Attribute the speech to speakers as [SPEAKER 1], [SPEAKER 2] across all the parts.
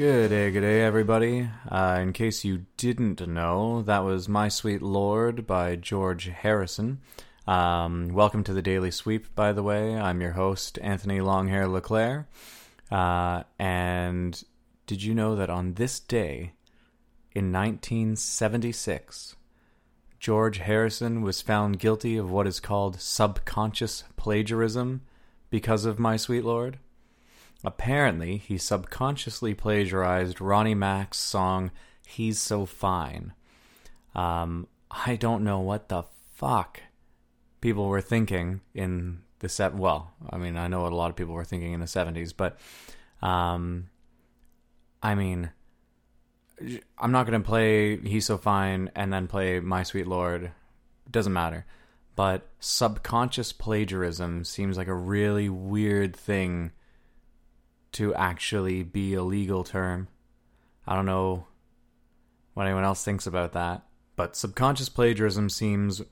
[SPEAKER 1] Good day, good day, everybody. Uh, in case you didn't know, that was My Sweet Lord by George Harrison. Um, welcome to the Daily Sweep, by the way. I'm your host, Anthony Longhair Leclaire. Uh, and did you know that on this day, in 1976, George Harrison was found guilty of what is called subconscious plagiarism because of My Sweet Lord? Apparently, he subconsciously plagiarized Ronnie Mack's song He's So Fine. Um, I don't know what the fuck people were thinking in the set. Well, I mean, I know what a lot of people were thinking in the 70s, but um, I mean, I'm not going to play He's So Fine and then play My Sweet Lord. Doesn't matter. But subconscious plagiarism seems like a really weird thing to actually be a legal term. I don't know what anyone else thinks about that. But subconscious plagiarism seems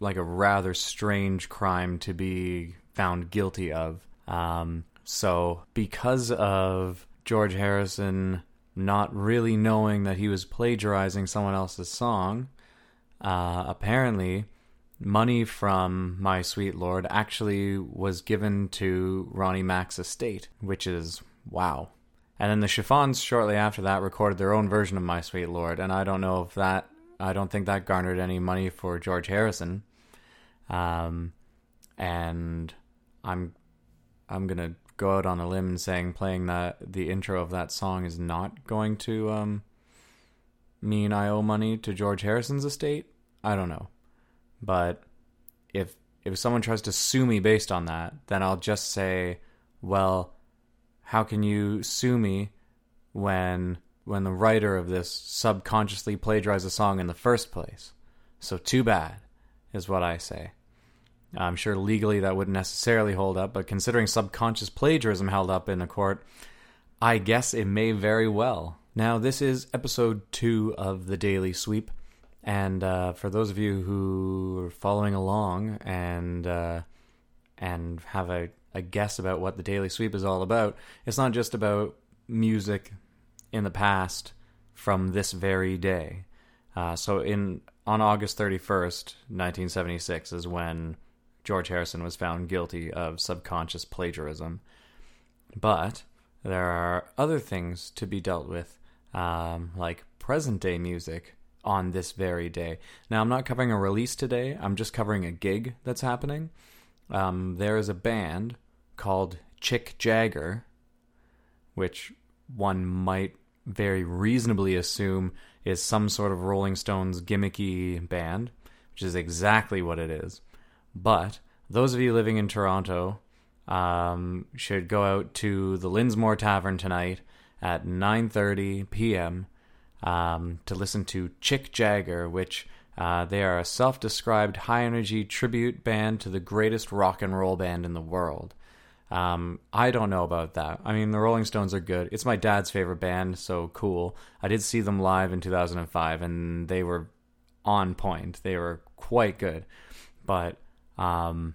[SPEAKER 1] like a rather strange crime to be found guilty of. Um, so, because of George Harrison not really knowing that he was plagiarizing someone else's song, uh, apparently money from My Sweet Lord actually was given to Ronnie Mack's estate, which is wow. And then the Chiffons shortly after that recorded their own version of My Sweet Lord, and I don't know if that I don't think that garnered any money for George Harrison. Um, and I'm I'm gonna go out on a limb saying playing that the intro of that song is not going to um, mean I owe money to George Harrison's estate. I don't know, but if if someone tries to sue me based on that, then I'll just say, well, how can you sue me when when the writer of this subconsciously plagiarized a song in the first place? So too bad, is what I say. I'm sure legally that wouldn't necessarily hold up, but considering subconscious plagiarism held up in a court, I guess it may very well. Now, this is episode two of the Daily Sweep, and uh, for those of you who are following along and uh, and have a, a guess about what the Daily Sweep is all about, it's not just about music in the past from this very day. Uh, so, in on August 31st, 1976, is when George Harrison was found guilty of subconscious plagiarism. But there are other things to be dealt with, um, like present day music on this very day. Now, I'm not covering a release today, I'm just covering a gig that's happening. Um, there is a band called Chick Jagger, which one might very reasonably assume is some sort of Rolling Stones gimmicky band, which is exactly what it is. But those of you living in Toronto um, should go out to the Linsmore Tavern tonight at 9:30 p.m. Um, to listen to Chick Jagger, which uh, they are a self-described high-energy tribute band to the greatest rock and roll band in the world. Um, I don't know about that. I mean, the Rolling Stones are good. It's my dad's favorite band, so cool. I did see them live in 2005, and they were on point. They were quite good, but um,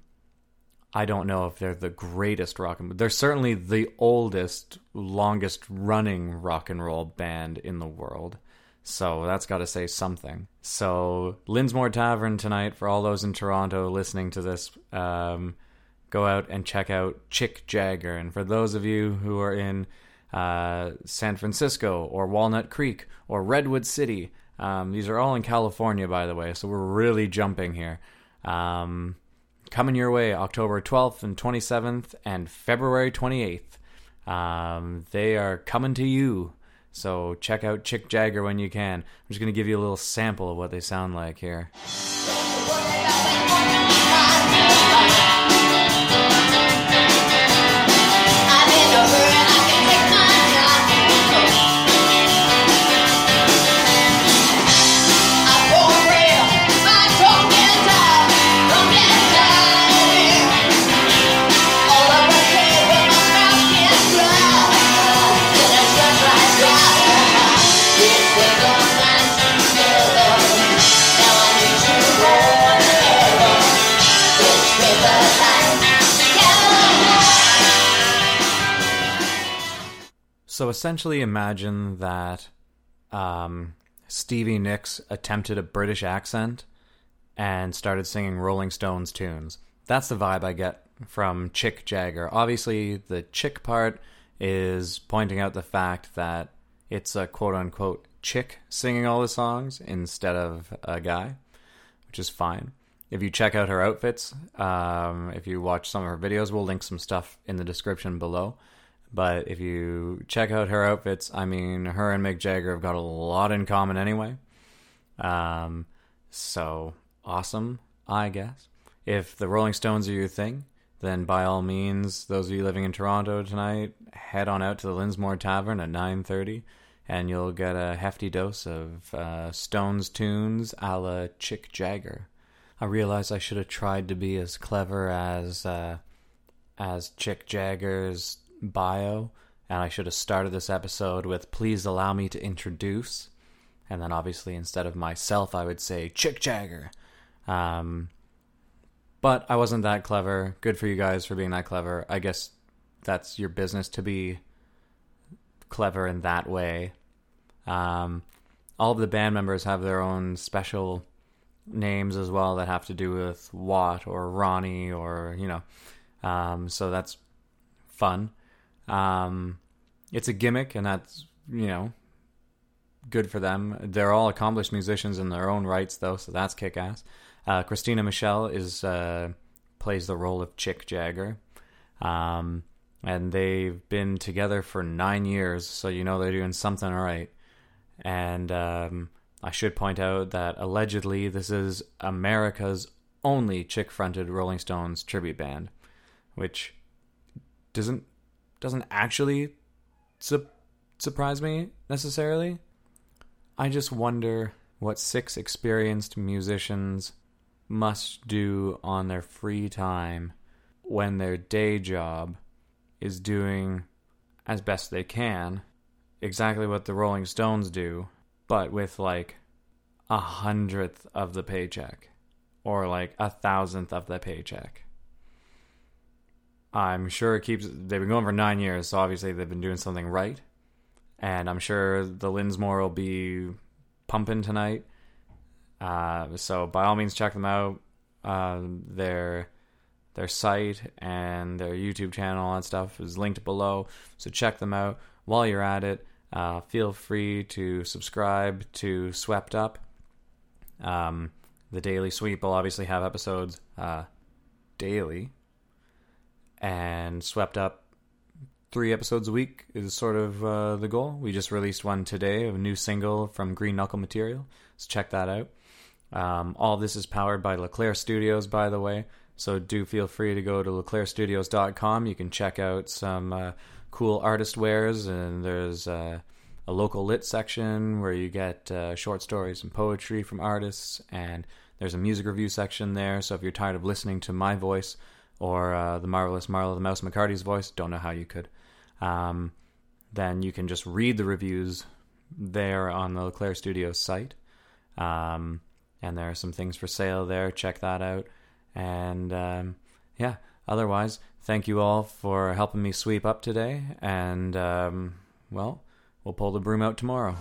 [SPEAKER 1] I don't know if they're the greatest rock and they're certainly the oldest, longest running rock and roll band in the world. So that's got to say something. So Linsmore Tavern tonight for all those in Toronto listening to this. Um, go out and check out Chick Jagger. And for those of you who are in uh, San Francisco or Walnut Creek or Redwood City, um, these are all in California, by the way. So we're really jumping here. Um, coming your way October 12th and 27th and February 28th. Um, they are coming to you. So check out Chick Jagger when you can. I'm just going to give you a little sample of what they sound like here. So essentially, imagine that um, Stevie Nicks attempted a British accent and started singing Rolling Stones tunes. That's the vibe I get from Chick Jagger. Obviously, the chick part is pointing out the fact that it's a quote unquote chick singing all the songs instead of a guy, which is fine. If you check out her outfits, um, if you watch some of her videos, we'll link some stuff in the description below. But if you check out her outfits, I mean, her and Mick Jagger have got a lot in common anyway. Um, so awesome, I guess. If the Rolling Stones are your thing, then by all means, those of you living in Toronto tonight, head on out to the Linsmore Tavern at 9.30 and you'll get a hefty dose of uh, Stones tunes a la Chick Jagger. I realize I should have tried to be as clever as uh, as Chick Jagger's bio, and I should have started this episode with "Please allow me to introduce," and then obviously instead of myself, I would say Chick Jagger. Um, but I wasn't that clever. Good for you guys for being that clever. I guess that's your business to be clever in that way. Um, all of the band members have their own special names as well that have to do with Watt or Ronnie or you know, um, so that's fun. Um, it's a gimmick, and that's you know good for them. They're all accomplished musicians in their own rights, though, so that's kick ass. Uh, Christina Michelle is uh, plays the role of Chick Jagger, um, and they've been together for nine years, so you know they're doing something right. And um, I should point out that allegedly this is America's only chick-fronted Rolling Stones tribute band, which doesn't doesn't actually su- surprise me necessarily. I just wonder what six experienced musicians must do on their free time when their day job is doing as best they can exactly what the Rolling Stones do, but with like a hundredth of the paycheck or like a thousandth of the paycheck. I'm sure it keeps. They've been going for nine years, so obviously they've been doing something right. And I'm sure the Linsmore will be pumping tonight. Uh, so by all means, check them out. Uh, their their site and their YouTube channel and stuff is linked below. So check them out. While you're at it, uh, feel free to subscribe to Swept Up. Um, the Daily Sweep will obviously have episodes uh, daily and swept up three episodes a week is sort of uh, the goal. We just released one today, a new single from Green Knuckle Material, so check that out. Um, all this is powered by LeClaire Studios, by the way, so do feel free to go to leclairestudios.com. You can check out some uh, cool artist wares, and there's uh, a local lit section where you get uh, short stories and poetry from artists, and there's a music review section there. So if you're tired of listening to my voice, or uh, the marvelous Marla the Mouse McCarty's voice. Don't know how you could. Um, then you can just read the reviews there on the Leclaire Studios site. Um, and there are some things for sale there. Check that out. And um, yeah, otherwise, thank you all for helping me sweep up today. And um, well, we'll pull the broom out tomorrow.